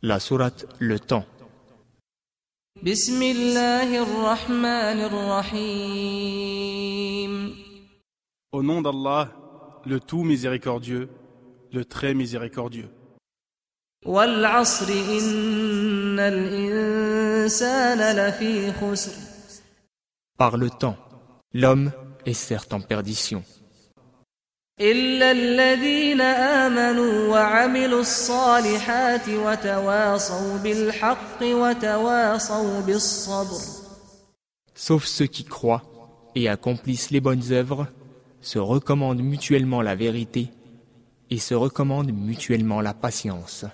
La sourate Le Temps. Au nom d'Allah, le tout miséricordieux, le très miséricordieux. Par le temps, l'homme est certes en perdition. إلا الذين آمنوا وعملوا الصالحات وتواصوا بالحق وتواصوا بالصبر sauf ceux qui croient et accomplissent les bonnes œuvres, se recommandent mutuellement la vérité et se recommandent mutuellement la patience.